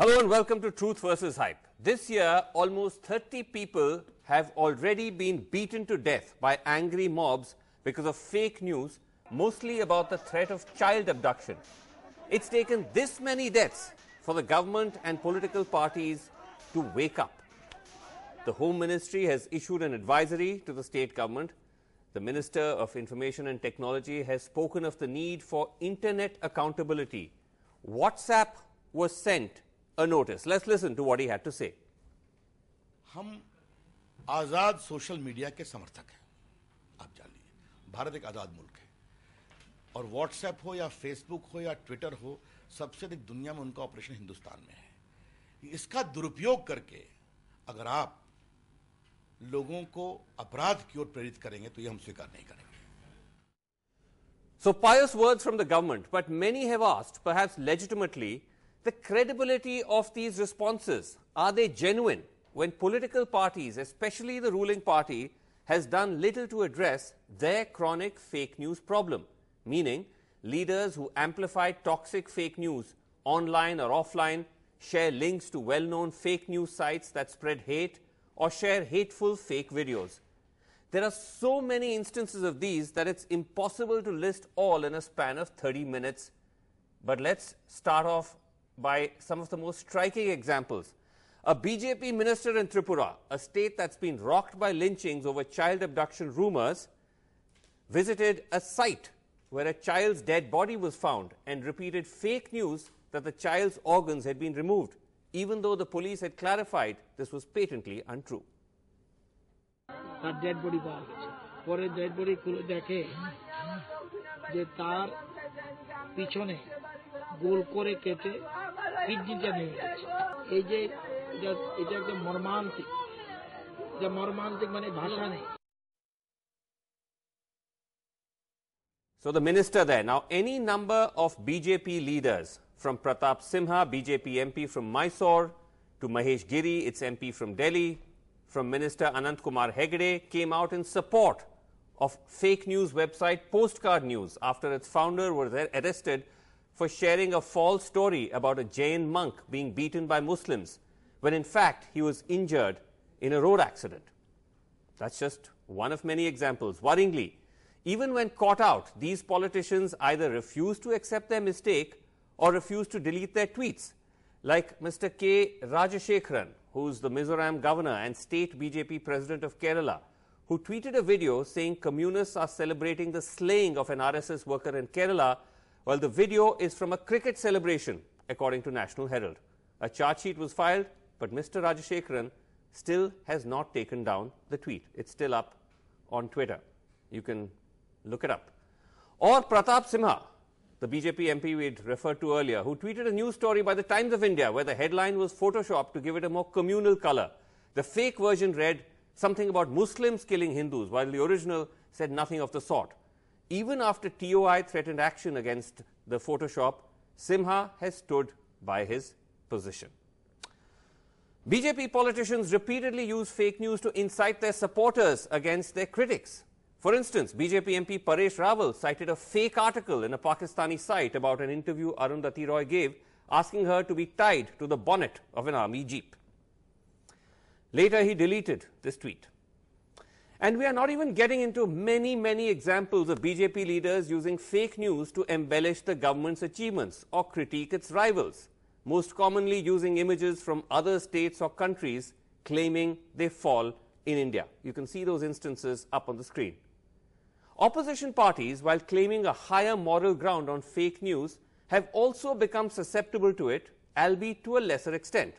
Hello and welcome to Truth versus Hype. This year, almost 30 people have already been beaten to death by angry mobs because of fake news, mostly about the threat of child abduction. It's taken this many deaths for the government and political parties to wake up. The Home Ministry has issued an advisory to the state government. The Minister of Information and Technology has spoken of the need for internet accountability. WhatsApp was sent a notice. Let's listen to what he had to say. हम आज़ाद social media के समर्थक हैं आप जान लीजिए भारत एक आज़ाद मुल्क है और व्हाट्सएप हो या फेसबुक हो या ट्विटर हो सबसे अधिक दुनिया में उनका ऑपरेशन हिंदुस्तान में है इसका दुरुपयोग करके अगर आप लोगों को अपराध की ओर प्रेरित करेंगे तो ये हम स्वीकार नहीं करेंगे So, pious words from the government, but many have asked, perhaps legitimately, the credibility of these responses. Are they genuine when political parties, especially the ruling party, has done little to address their chronic fake news problem? Meaning, leaders who amplify toxic fake news online or offline, share links to well known fake news sites that spread hate, or share hateful fake videos. There are so many instances of these that it's impossible to list all in a span of 30 minutes. But let's start off by some of the most striking examples. A BJP minister in Tripura, a state that's been rocked by lynchings over child abduction rumors, visited a site where a child's dead body was found and repeated fake news that the child's organs had been removed, even though the police had clarified this was patently untrue. তার dead body পাওয়া গেছে পরে dead body খুলে দেখে যে তার পিছনে গোল করে কেটে কিডনিটা নিয়ে গেছে এই যে এটা এটা একটা মর্মান্তিক এটা মর্মান্তিক মানে ভাষা নেই So the minister there. Now, any number of BJP leaders from Pratap Simha, BJP MP from Mysore, to Mahesh Giri, its MP from Delhi, from Minister Anant Kumar Hegde, came out in support of fake news website Postcard News after its founder was arrested for sharing a false story about a Jain monk being beaten by Muslims, when in fact he was injured in a road accident. That's just one of many examples. Worryingly, even when caught out, these politicians either refuse to accept their mistake or refuse to delete their tweets, like Mr. K. Rajashekharan, who's the Mizoram governor and state BJP president of Kerala, who tweeted a video saying communists are celebrating the slaying of an RSS worker in Kerala, while the video is from a cricket celebration, according to National Herald. A charge sheet was filed, but Mr. Rajashekharan still has not taken down the tweet. It's still up on Twitter. You can look it up. Or Pratap Simha, the BJP MP we had referred to earlier, who tweeted a news story by the Times of India where the headline was photoshopped to give it a more communal color. The fake version read something about Muslims killing Hindus, while the original said nothing of the sort. Even after TOI threatened action against the Photoshop, Simha has stood by his position. BJP politicians repeatedly use fake news to incite their supporters against their critics. For instance, BJP MP Paresh Rawal cited a fake article in a Pakistani site about an interview Arundhati Roy gave, asking her to be tied to the bonnet of an army jeep. Later, he deleted this tweet. And we are not even getting into many, many examples of BJP leaders using fake news to embellish the government's achievements or critique its rivals, most commonly using images from other states or countries claiming they fall in India. You can see those instances up on the screen. Opposition parties, while claiming a higher moral ground on fake news, have also become susceptible to it, albeit to a lesser extent.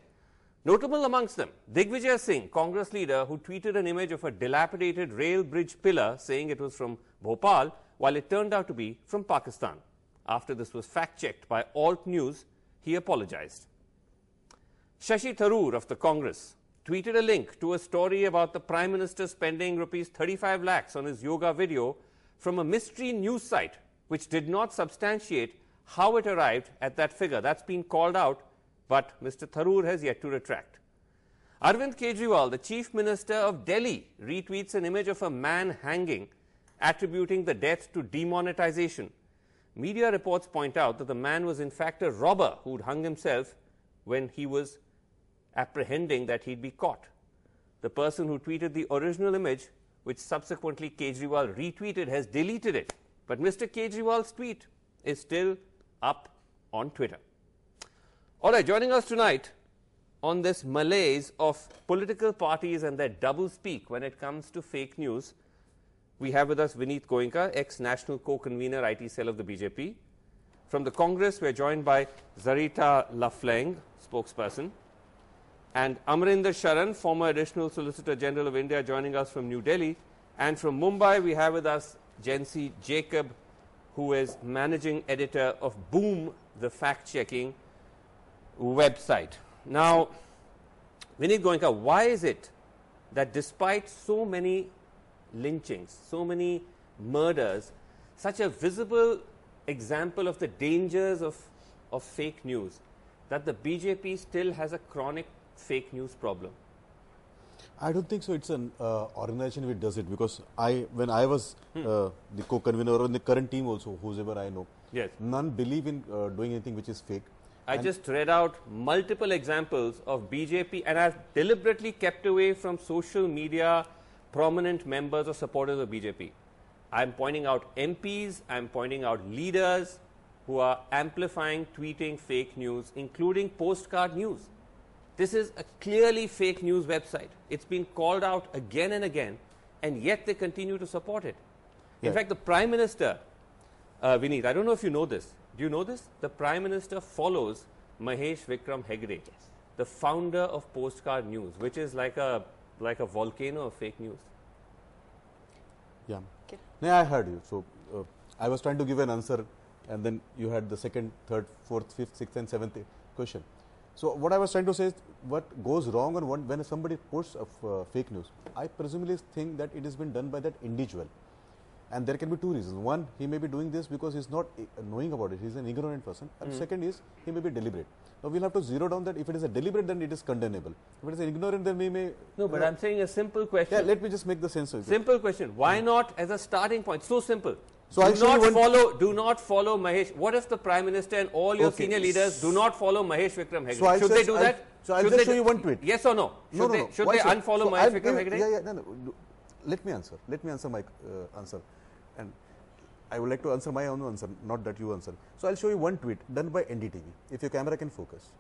Notable amongst them, Digvijay Singh, Congress leader, who tweeted an image of a dilapidated rail bridge pillar saying it was from Bhopal, while it turned out to be from Pakistan. After this was fact checked by Alt News, he apologized. Shashi Tharoor of the Congress tweeted a link to a story about the Prime Minister spending rupees 35 lakhs on his yoga video from a mystery news site which did not substantiate how it arrived at that figure. That's been called out but Mr. Tharoor has yet to retract. Arvind Kejriwal, the Chief Minister of Delhi, retweets an image of a man hanging, attributing the death to demonetization. Media reports point out that the man was in fact a robber who'd hung himself when he was apprehending that he'd be caught. The person who tweeted the original image, which subsequently Kejriwal retweeted, has deleted it. But Mr. Kejriwal's tweet is still up on Twitter. All right, joining us tonight on this malaise of political parties and their double speak when it comes to fake news, we have with us Vineet Goenka, ex national co convener, IT cell of the BJP. From the Congress, we are joined by Zarita Laitphlang, spokesperson, and Amarendra Sharan, former Additional Solicitor General of India, joining us from New Delhi. And from Mumbai, we have with us Jency Jacob, who is managing editor of Boom, the fact checking website. Now, Vineet Goenka, why is it that despite so many lynchings, so many murders, such a visible example of the dangers of, of fake news, that the BJP still has a chronic fake news problem? I don't think so. It's an uh, organization which does it because I, when I was uh, the co-convener or in the current team also, whoever I know, Yes. none believe in uh, doing anything which is fake. I just read out multiple examples of BJP and I've deliberately kept away from social media prominent members or supporters of BJP. I'm pointing out MPs, I'm pointing out leaders who are amplifying, tweeting fake news, including postcard news. This is a clearly fake news website. It's been called out again and again, and yet they continue to support it. In fact, the Prime Minister, uh, Vineet, I don't know if you know this. Do you know this? The Prime Minister follows Mahesh Vikram Hegde, the founder of Postcard News, which is like a like a volcano of fake news. Yeah. Okay. No, I heard you. So uh, I was trying to give an answer, and then you had the second, third, fourth, fifth, sixth, and seventh question. So what I was trying to say is, what goes wrong on when somebody posts of uh, fake news? I presumably think that it has been done by that individual, and there can be two reasons. One, he may be doing this because he's not knowing about it; he's an ignorant person. And second is he may be deliberate. Now we'll have to zero down that if it is a deliberate, then it is condemnable. If it is ignorant, then we may. No, but I'm saying a simple question. Yeah, let me just make the sense of it. Simple question. Why not as a starting point? So simple. So do I'll not follow. Do not follow Mahesh. What if the Prime Minister and all your Okay. senior leaders do not follow Mahesh Vikram Hegde? So should they do I'll- that? so I'll Should just they show you one tweet. Yes or no? Should no, no, they. Should Why they unfollow so Mahesh I'll Vikram give- Hegde? Yeah, yeah, no, no. Let me answer. Let me answer my uh, answer, and I would like to answer my own answer, not that you answer. So I'll show you one tweet done by NDTV. If your camera can focus.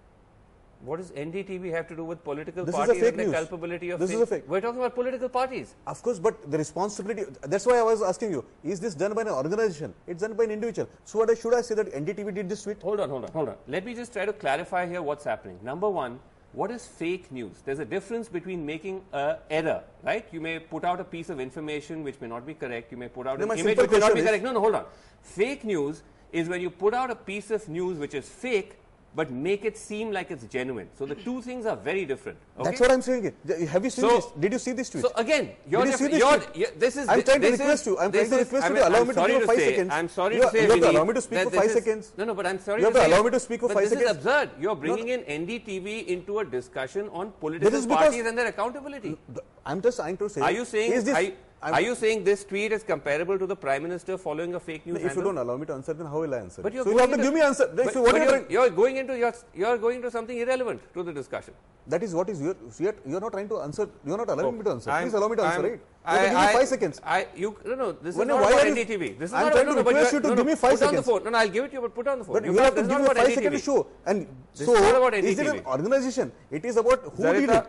What does NDTV have to do with political This is a parties fake and the news. culpability of This is a fake. We're talking about political parties. Of course, but the responsibility. That's why I was asking you: Is this done by an organization? It's done by an individual. So what I, should I say that NDTV did this tweet? Hold on, hold on, hold on. Let me just try to clarify here what's happening. Number one, what is fake news? There's a difference between making a error, right? You may put out a piece of information which may not be correct. You may put out No, an image which may not be correct. No, no, hold on. Fake news is when you put out a piece of news which is fake but make it seem like it's genuine. So the two things are very different. Okay? That's what I'm saying. Have you seen So- this? Did you see this tweet? So again, you're, Did you see this, you're, you're- this is I'm trying to request is- you. I'm this trying to request you to allow me to give you five say- seconds. I'm sorry You to say, you have to allow me to speak for five is- seconds. No, no, but I'm sorry You have to allow me to speak for five this seconds. is absurd. You're bringing no. in NDTV into a discussion on political parties and their accountability. I'm just trying to say. Are you saying? Is this, are, you- I'm- are you saying this tweet is comparable to the Prime Minister following a fake news? if you don't allow me to answer, then how will I answer? But you're so you have to give me answer. But, you- what you you're, you're going into you're, you're going into something irrelevant to the discussion. That is what is your. You're, you're not trying to answer. You're not allowing me to answer. I'm- Please allow me to answer. I'm- right? You have give me I- five seconds. I, you, no, no, this Well, is not about NDTV. This is I'm not trying no, to no, request you you to no, give no, me five put down the phone. No, no, I'll give it to you, but put down the phone. But you have to give me five seconds to show. And This so, is not about is it an organization? It is about who did it.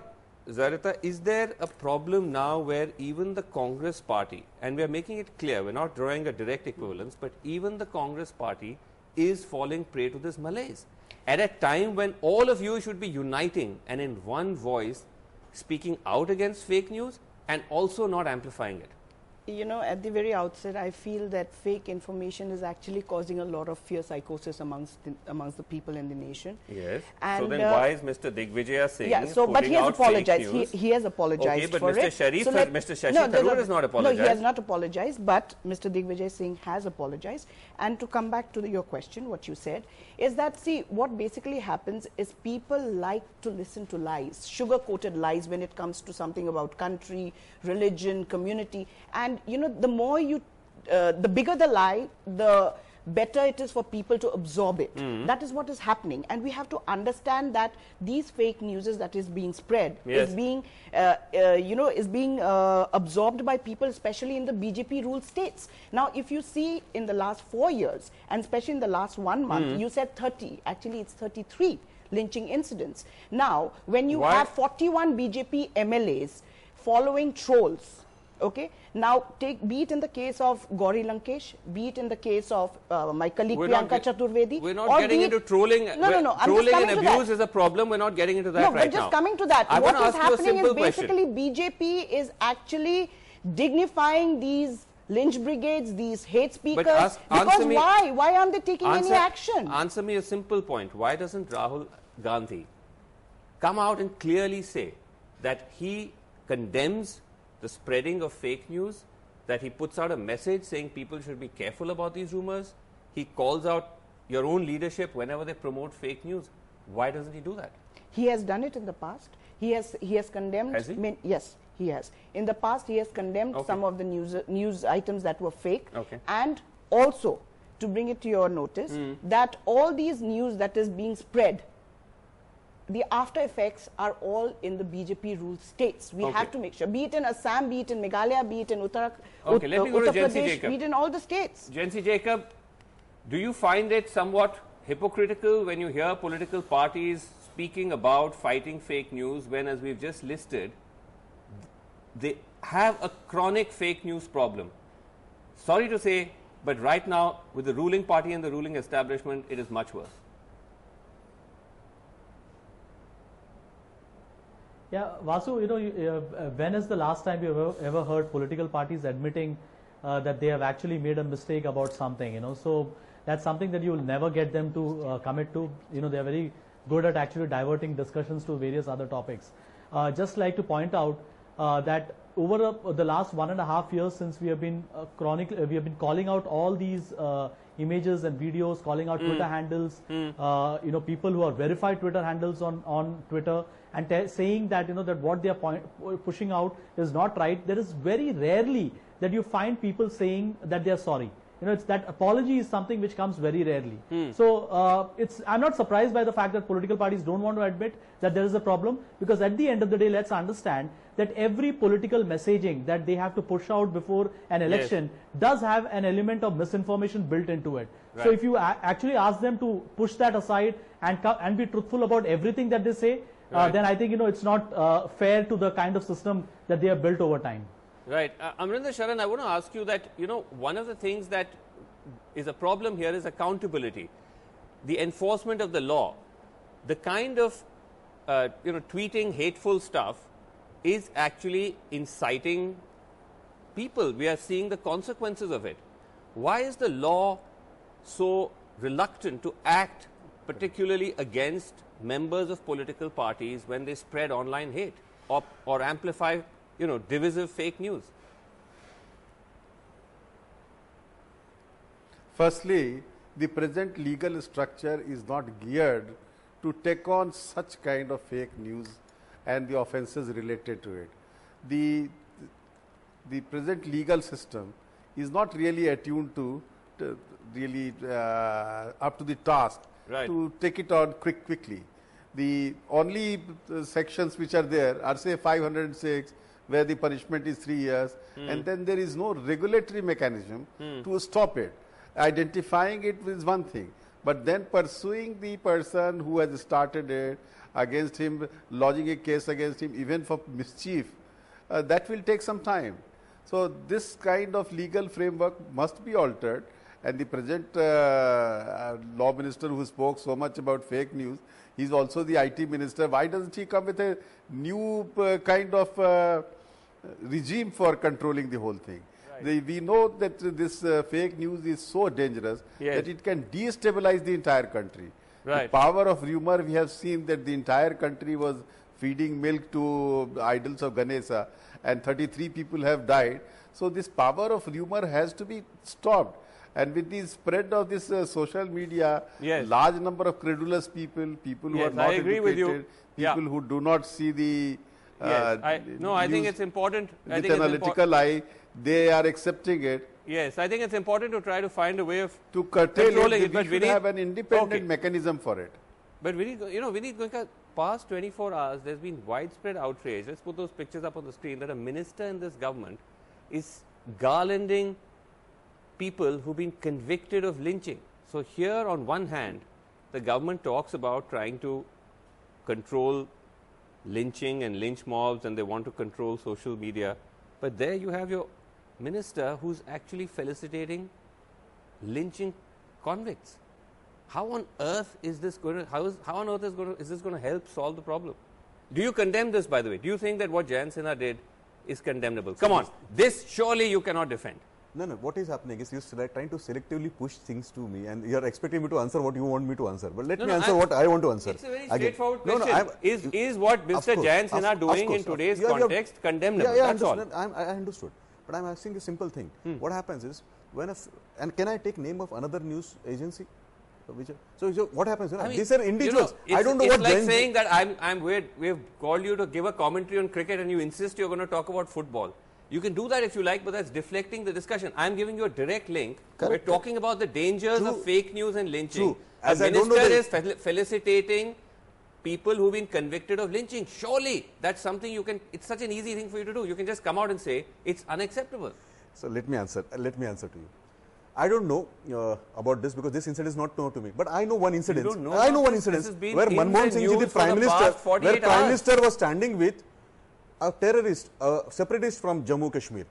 Zarita, is there a problem now where even the Congress party, and we are making it clear, we're not drawing a direct equivalence, but even the Congress party is falling prey to this malaise? At a time when all of you should be uniting and in one voice speaking out against fake news and also not amplifying it. You know, at the very outset, I feel that fake information is actually causing a lot of fear psychosis amongst the, amongst the people in the nation. Yes. so then uh, why is Mr. Digvijaya Singh Yeah, so but he has apologized. He, he has apologized Okay, but for Mr. it. Sharif, So Mr. Shashi no, Tharoor has not No, he has not apologized, but Mr. Digvijay Singh has apologized. And to come back to the, your question, what you said is that see what basically happens is people like to listen to lies, sugar-coated lies when it comes to something about country, religion, community, and you know the more you uh, the bigger the lie, the better it is for people to absorb it. Hmm. That is what is happening. And we have to understand that these fake news that is being spread Yes. is being, uh, uh, you know, is being uh, absorbed by people, especially in the BJP ruled states. Now, if you see in the last four years, and especially in the last one month, Hmm. you said 30. Actually, it's 33 lynching incidents. Now, when you Why- have 41 BJP MLAs following trolls, okay? Now, take be it in the case of Gauri Lankesh, be it in the case of uh, my colleague We're Priyanka get- Chaturvedi. We're not getting into trolling. No, no, no. I'm Trolling and abuse is a problem. We're not getting into that No, right but just now. coming to that, I what want to ask you a happening is simple question. basically BJP is actually dignifying these lynch brigades, these hate speakers. ask- because me- why? Why aren't they taking answer, any action? Answer me a simple point. Why doesn't Rahul Gandhi come out and clearly say that he condemns the spreading of fake news, that he puts out a message saying people should be careful about these rumors? He calls out your own leadership whenever they promote fake news. Why doesn't he do that? He has done it in the past. He has he has condemned. Has he? min- yes, he has. In the past, he has condemned Okay. some of the news news items that were fake. Okay. And also, to bring it to your notice, Hmm. that all these news that is being spread. The after effects are all in the BJP ruled states. We Okay. have to make sure, be it in Assam, be it in Meghalaya, be it in Uttar, Okay, let me Uttar Pradesh, Jacob. be it in all the states. Jency Jacob, do you find it somewhat hypocritical when you hear political parties speaking about fighting fake news when, as we've just listed, they have a chronic fake news problem? Sorry to say, but right now, with the ruling party and the ruling establishment, it is much worse. Yeah, Vasu, you know, you, uh, uh, when is the last time you ever, ever heard political parties admitting uh, that they have actually made a mistake about something, you know? So that's something that you will never get them to uh, commit to. You know, they're very good at actually diverting discussions to various other topics. Uh, just like to point out uh, that over uh, the last one and a half years since we have been uh, chronic, uh, we have been calling out all these uh, images and videos, calling out Twitter handles, uh, you know, people who are verified Twitter handles on on Twitter, and saying that you know that what they are point, pushing out is not right. There is very rarely that you find people saying that they are sorry. You know, it's that apology is something which comes very rarely. So uh, it's I'm not surprised by the fact that political parties don't want to admit that there is a problem because at the end of the day, let's understand that every political messaging that they have to push out before an election does have an element of misinformation built into it. So if you a- actually ask them to push that aside and and be truthful about everything that they say, uh, then I think you know it's not uh, fair to the kind of system that they have built over time. Right. Uh, Amarendra Sharan, I want to ask you that, you know, one of the things that is a problem here is accountability, the enforcement of the law. The kind of, uh, you know, tweeting hateful stuff is actually inciting people. We are seeing the consequences of it. Why is the law so reluctant to act particularly against members of political parties when they spread online hate or, or amplify you know divisive fake news Firstly, the present legal structure is not geared to take on such kind of fake news and the offences related to it. The, the present legal system is not really attuned to, to really uh, up to the task Right. to take it on quick quickly. The only uh, sections which are there are say 506 where the punishment is 3 years and then there is no regulatory mechanism to stop it. Identifying it is one thing, but then pursuing the person who has started it against him, lodging a case against him even for mischief, uh, that will take some time. So this kind of legal framework must be altered and the present uh, uh, law minister who spoke so much about fake news, he is also the IT minister. Why doesn't he come with a new uh, kind of uh, regime for controlling the whole thing? The, we know that this uh, fake news is so dangerous Yes. that it can destabilize the entire country. Right. The power of rumor, we have seen that the entire country was feeding milk to idols of Ganesha and 33 people have died. So this power of rumor has to be stopped. And with the spread of this uh, social media, Yes. large number of credulous people, people who Yes, are not I agree with you. educated, Yeah. people who do not see the yes uh, I, no i think it's important I with think it's impo- analytical eye, they are accepting it Yes, I think it's important to try to find a way of to curtail Controlling it. it, We but we should need- have an independent Okay. mechanism for it. But Vineet, you know, Vineet Goenka, past 24 hours, there's been widespread outrage. Let's put those pictures up on the screen that a minister in this government is garlanding people who've been convicted of lynching. So here, on one hand, the government talks about trying to control lynching and lynch mobs, and they want to control social media. But there you have your minister who's actually felicitating lynching convicts. How on earth is this going to, how, is, how on earth is, going to, is this going to help solve the problem? Do you condemn this, by the way? Do you think that what Jayant Sinha did is condemnable? Come on, this surely you cannot defend. No, no. What is happening is you're trying to selectively push things to me, and you're expecting me to answer what you want me to answer. But let No, me no, answer I'm- what I want to answer. It's a very Again. straightforward No, no. I'm- is, is what Mr. of- Sinha doing course, in today's context condemnable? Yeah, yeah, That's all. I'm, I understood. But I'm asking a simple thing. Hmm. What happens is when a f- and can I take name of another news agency? So, so what happens? You know, I mean, these are you know, individuals. I it's- don't know it's what like Jain- saying that I'm, I'm weird. We've called you to give a commentary on cricket and you insist you're going to talk about football. You can do that if you like, but that's deflecting the discussion. I'm giving you a direct link. Correct. We're talking about the dangers True. of fake news and lynching. True. As a I don't know minister is fel- felicitating people who've been convicted of lynching. Surely that's something you can, it's such an easy thing for you to do. You can just come out and say it's unacceptable. So let me answer. Let me answer to you. I don't know uh, about this because this incident is not known to me. But I know one incident. know I know one incident where Manmohan Singh, ji, the Prime Minister, past 48 where Prime hours. Minister was standing with a terrorist, a separatist from Jammu Kashmir.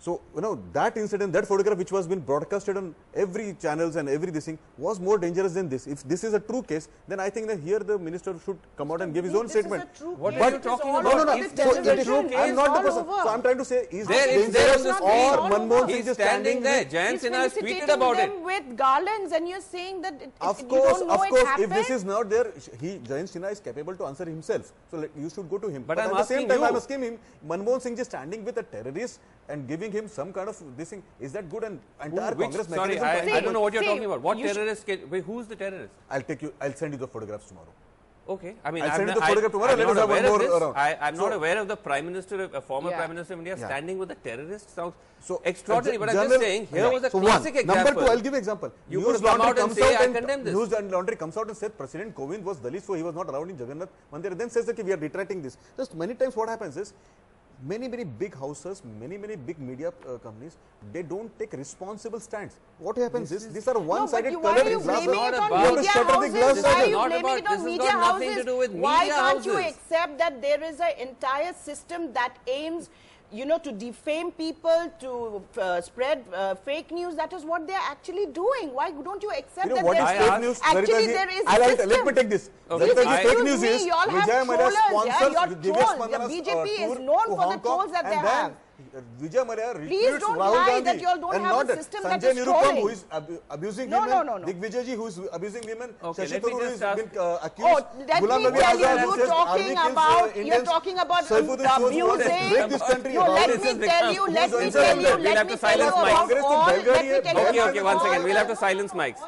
So you know that incident, that photograph which was been broadcasted on every channels and every this thing was more dangerous than this. If this is a true case, then I think that here the minister should come out and give his own This is statement. a true What case. are you talking about? over No, no, the no. So it is television. true I'm not the person. over. So I'm trying to say, is There, this it's there on dangerous or screen. Manmohan Singh He's is standing there. with- Sinha has tweeted felicitating about it. with garlands, and you're saying that it, Of it, you course, don't know of course, if this is not there, he, Jayant Sinha is capable to answer himself. So let, you should go to him. But I'm at the same time. I'm asking him, Manmohan Singh is standing with a terrorist and giving him some kind of this thing, is that good? And entire Which, Congress sorry, mechanism. I, trying I don't know what you're See, talking about. What you terrorist? Can, wait, who's the terrorist? I'll take you, I'll send you the photographs tomorrow. Okay, I mean, I'll I'm send you not- the photograph tomorrow. I'm Let not us have aware one of more this. around. I, I'm not aware of the prime minister, a former Yeah. prime minister of India, Yeah. standing with a terrorist. Sounds So extraordinary. uh, But I'm just saying, here yeah. was a so classic one. example. Number two, I'll give you example. You News could come out and say, out "I and condemn this." News and Laundry comes out and says President Kovind was Dalit, so he was not allowed in Jagannath Mandir. Then says that we are retracting this. Just many times what happens is many many big houses, many many big media uh, companies, they don't take responsible stands. What happens is, these are No, but one-sided you, why are colored you blaming not it on about- You have to media houses? glass Why are you not blaming about- it on media houses? to do with Why media can't you accept that there is an entire system that aims you know, to defame people, to uh, spread uh, fake news. That is what they are actually doing. Why don't you accept You know that what is fake news? actually Saritaji? there is I'll- system? Let me take this. Okay. Saritaji, I- fake news me, is you all have Vijay Mallya trollers, yeah? sponsors You're Divya trolls. The BJP is known for the trolls that they have. Vijay Mallya Please don't Rahul lie Gandhi that you all don't have a not that system that Sanjay is Nirupam, trolling. who is abu- abusing No, women, no, no, no. Digvijay ji, who is abusing women, Okay, Shashi let me Tharoor, who just is ask- been uh, accused. Oh, let Ghulam me tell you, you says talking army kills, about, you're talking about Saifuddin Soz, who wants to abusing. break this country. No, let me tell you, let me Instagram? tell you, We'll have let to me tell you silence about Mike. Congress in all, let me tell you Okay, okay, one second. all We'll have to silence mics.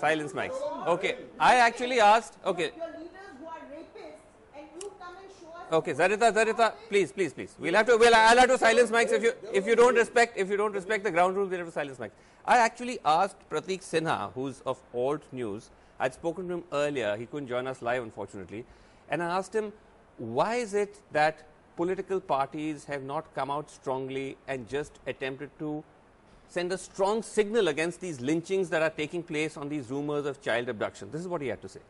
Silence mics. Okay, I actually asked. Okay, Your leaders who are rapists and you come and show us okay, Zarita, Zarita, please, please, please. We'll have to. Well, I'll have to silence mics if you if you don't respect if you don't respect the ground rules. We'll have to silence mics. I actually asked Pratik Sinha, who's of Alt News. I'd spoken to him earlier. He couldn't join us live, unfortunately, and I asked him why is it that political parties have not come out strongly and just attempted to send a strong signal against these lynchings that are taking place on these rumors of child abduction. This is what he had to say.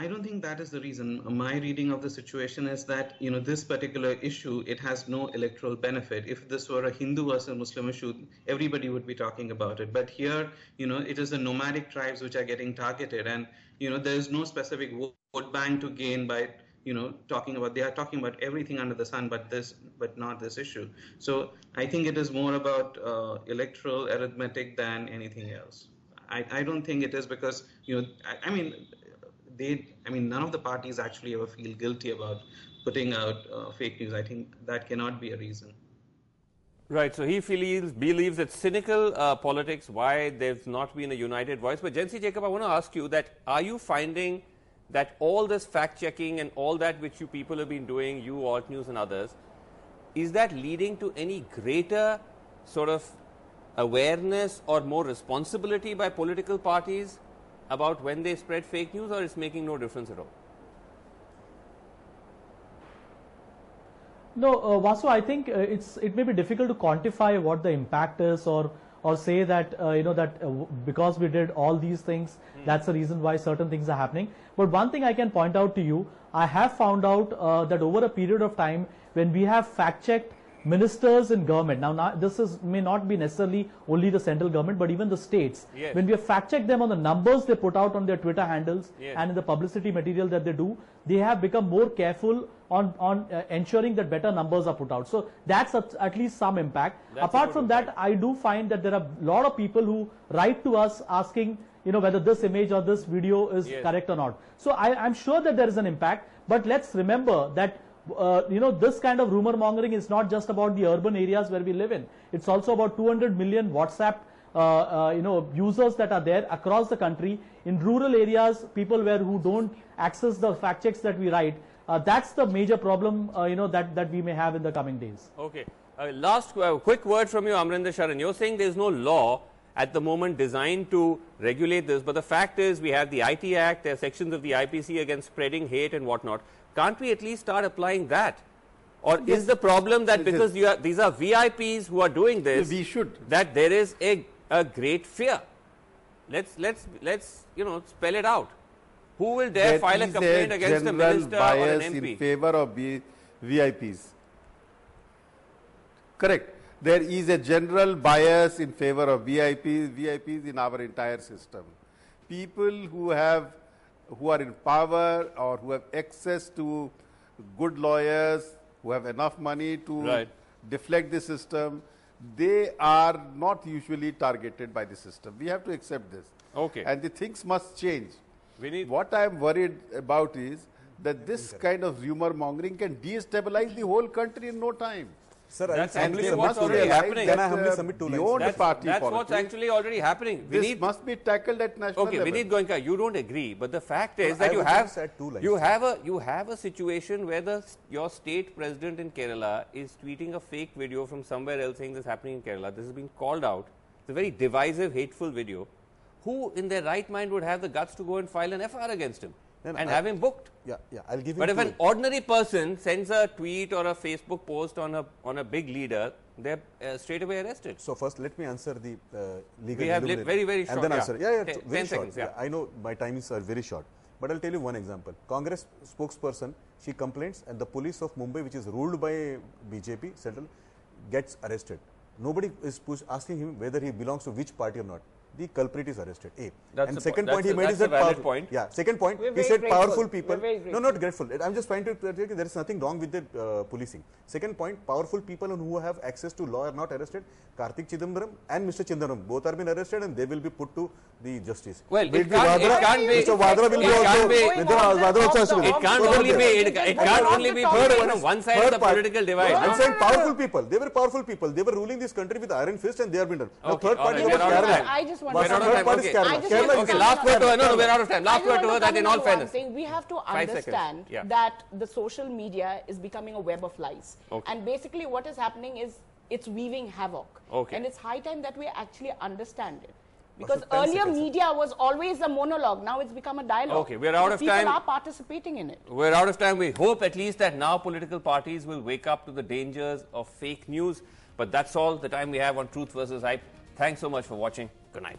I don't think that is the reason. My reading of the situation is that you know this particular issue it has no electoral benefit. If this were a Hindu versus Muslim issue, everybody would be talking about it. But here, you know, it is the nomadic tribes which are getting targeted, and you know there is no specific vote bank to gain by you know talking about. They are talking about everything under the sun, but this, but not this issue. So I think it is more about uh, electoral arithmetic than anything else. I, I don't think it is because you know I, I mean they i mean none of the parties actually ever feel guilty about putting out uh, fake news i think that cannot be a reason Right. So he believes believes it's cynical uh, politics. Why there's not been a united voice. But Jency Jacob, I want to ask you that: Are you finding that all this fact checking and all that which you people have been doing, you, Alt News, and others, is that leading to any greater sort of awareness or more responsibility by political parties about when they spread fake news, or it's making no difference at all? No, uh, Vasu, I think uh, it's it may be difficult to quantify what the impact is, or or say that uh, you know that uh, because we did all these things, mm. that's the reason why certain things are happening. But one thing I can point out to you, I have found out uh, that over a period of time, when we have fact checked ministers in government. Now, now, this is may not be necessarily only the central government, but even the states. Yes. When we have fact checked them on the numbers they put out on their Twitter handles Yes. and in the publicity material that they do, they have become more careful on on uh, ensuring that better numbers are put out. So that's at, at least some impact. That's Apart from that, I do find that there are a lot of people who write to us asking, you know, whether this image or this video is Yes. correct or not. So I, I'm sure that there is an impact, but let's remember that uh, you know this kind of rumor mongering is not just about the urban areas where we live in. It's also about 200 million WhatsApp uh, uh, you know users that are there across the country in rural areas. People where who don't access the fact checks that we write. Uh, that's the major problem uh, you know that that we may have in the coming days. Okay. Uh, last quick word from you, Amarendra Sharan. You're saying there's no law at the moment designed to regulate this, but the fact is we have the IT Act, there are sections of the IPC against spreading hate and whatnot. Can't we at least start applying that? Or is the problem that because you are, these are VIPs who are doing this, We should. that there is a, a great fear? Let's let's let's you know spell it out. Who will dare There file a complaint against a minister or an bias MP? in favor of B- VIPs. Correct. There is a general bias in favor of VIPs, VIPs in our entire system. People who have, who are in power or who have access to good lawyers, who have enough money to Right. deflect the system, they are not usually targeted by the system. We have to accept this. Okay. And the things must change. We need- what I am worried about is that this kind of rumor mongering can destabilize the whole country in no time. Sir, I That's will actually what's already happening. Can I that, humbly submit two lines? beyond That's, party that's what's actually already happening. We this need must be tackled at national level. Okay, level. Vineet Goenka, you don't agree, but the fact is No, that I you would have just add two lines. you have a you have a situation where the your state president in Kerala is tweeting a fake video from somewhere else saying this is happening in Kerala. This has been called out. It's a very divisive, hateful video. Who in their right mind would have the guts to go and file an FIR against him And I- have him booked? Yeah, yeah. I'll give you. But if an ordinary person sends a tweet or a Facebook post on a on a big leader, they're uh, straight away arrested. So first, let me answer the uh, legal. We have very, very And then yeah. answer. Yeah, yeah, Ten- very 10 short. seconds, yeah. I know my timings are very short, but I'll tell you one example. Congress spokesperson, she complains, and the police of Mumbai, which is ruled by BJP central, gets arrested. Nobody is push, asking him whether he belongs to which party or not. The culprit is arrested. A. That's and a po- second that's point he a- made is that valid powerful- point. Yeah. Second point, We're he said grateful. powerful people. We're no, not grateful. I'm just trying to tell you there is nothing wrong with the uh, policing. Second point, powerful people who have access to law are not arrested. Karti Chidambaram and Mr. Chidambaram both are been arrested and they will be put to the justice. Well, Will it be can't- it can't be- Mr. Vadra will be also. be- Mr. Vadra also has to be It can't only be it, it can't only be one. on one side of the political divide. I'm saying powerful people. They were powerful people. They were ruling this country with iron fist and they are been done. Now third all party right, is we're out Kerala. I just want We're to out of time, okay. Kerala. I just Kerala want to Okay, last word to her. No, no, we're out of time. Last word to her to that come in in all fairness. thing. We have to understand Yeah. that the social media is becoming a web of lies. Okay. And basically what is happening is it's weaving havoc. Okay. And it's high time that we actually understand it. Because Masud, 10 earlier seconds. media was always a monologue. Now it's become a dialogue. Okay, we're out So of people time. are participating in it. We're out of time. We hope at least that now political parties will wake up to the dangers of fake news. But that's all the time we have on Truth versus Hype. Thanks so much for watching. Good night.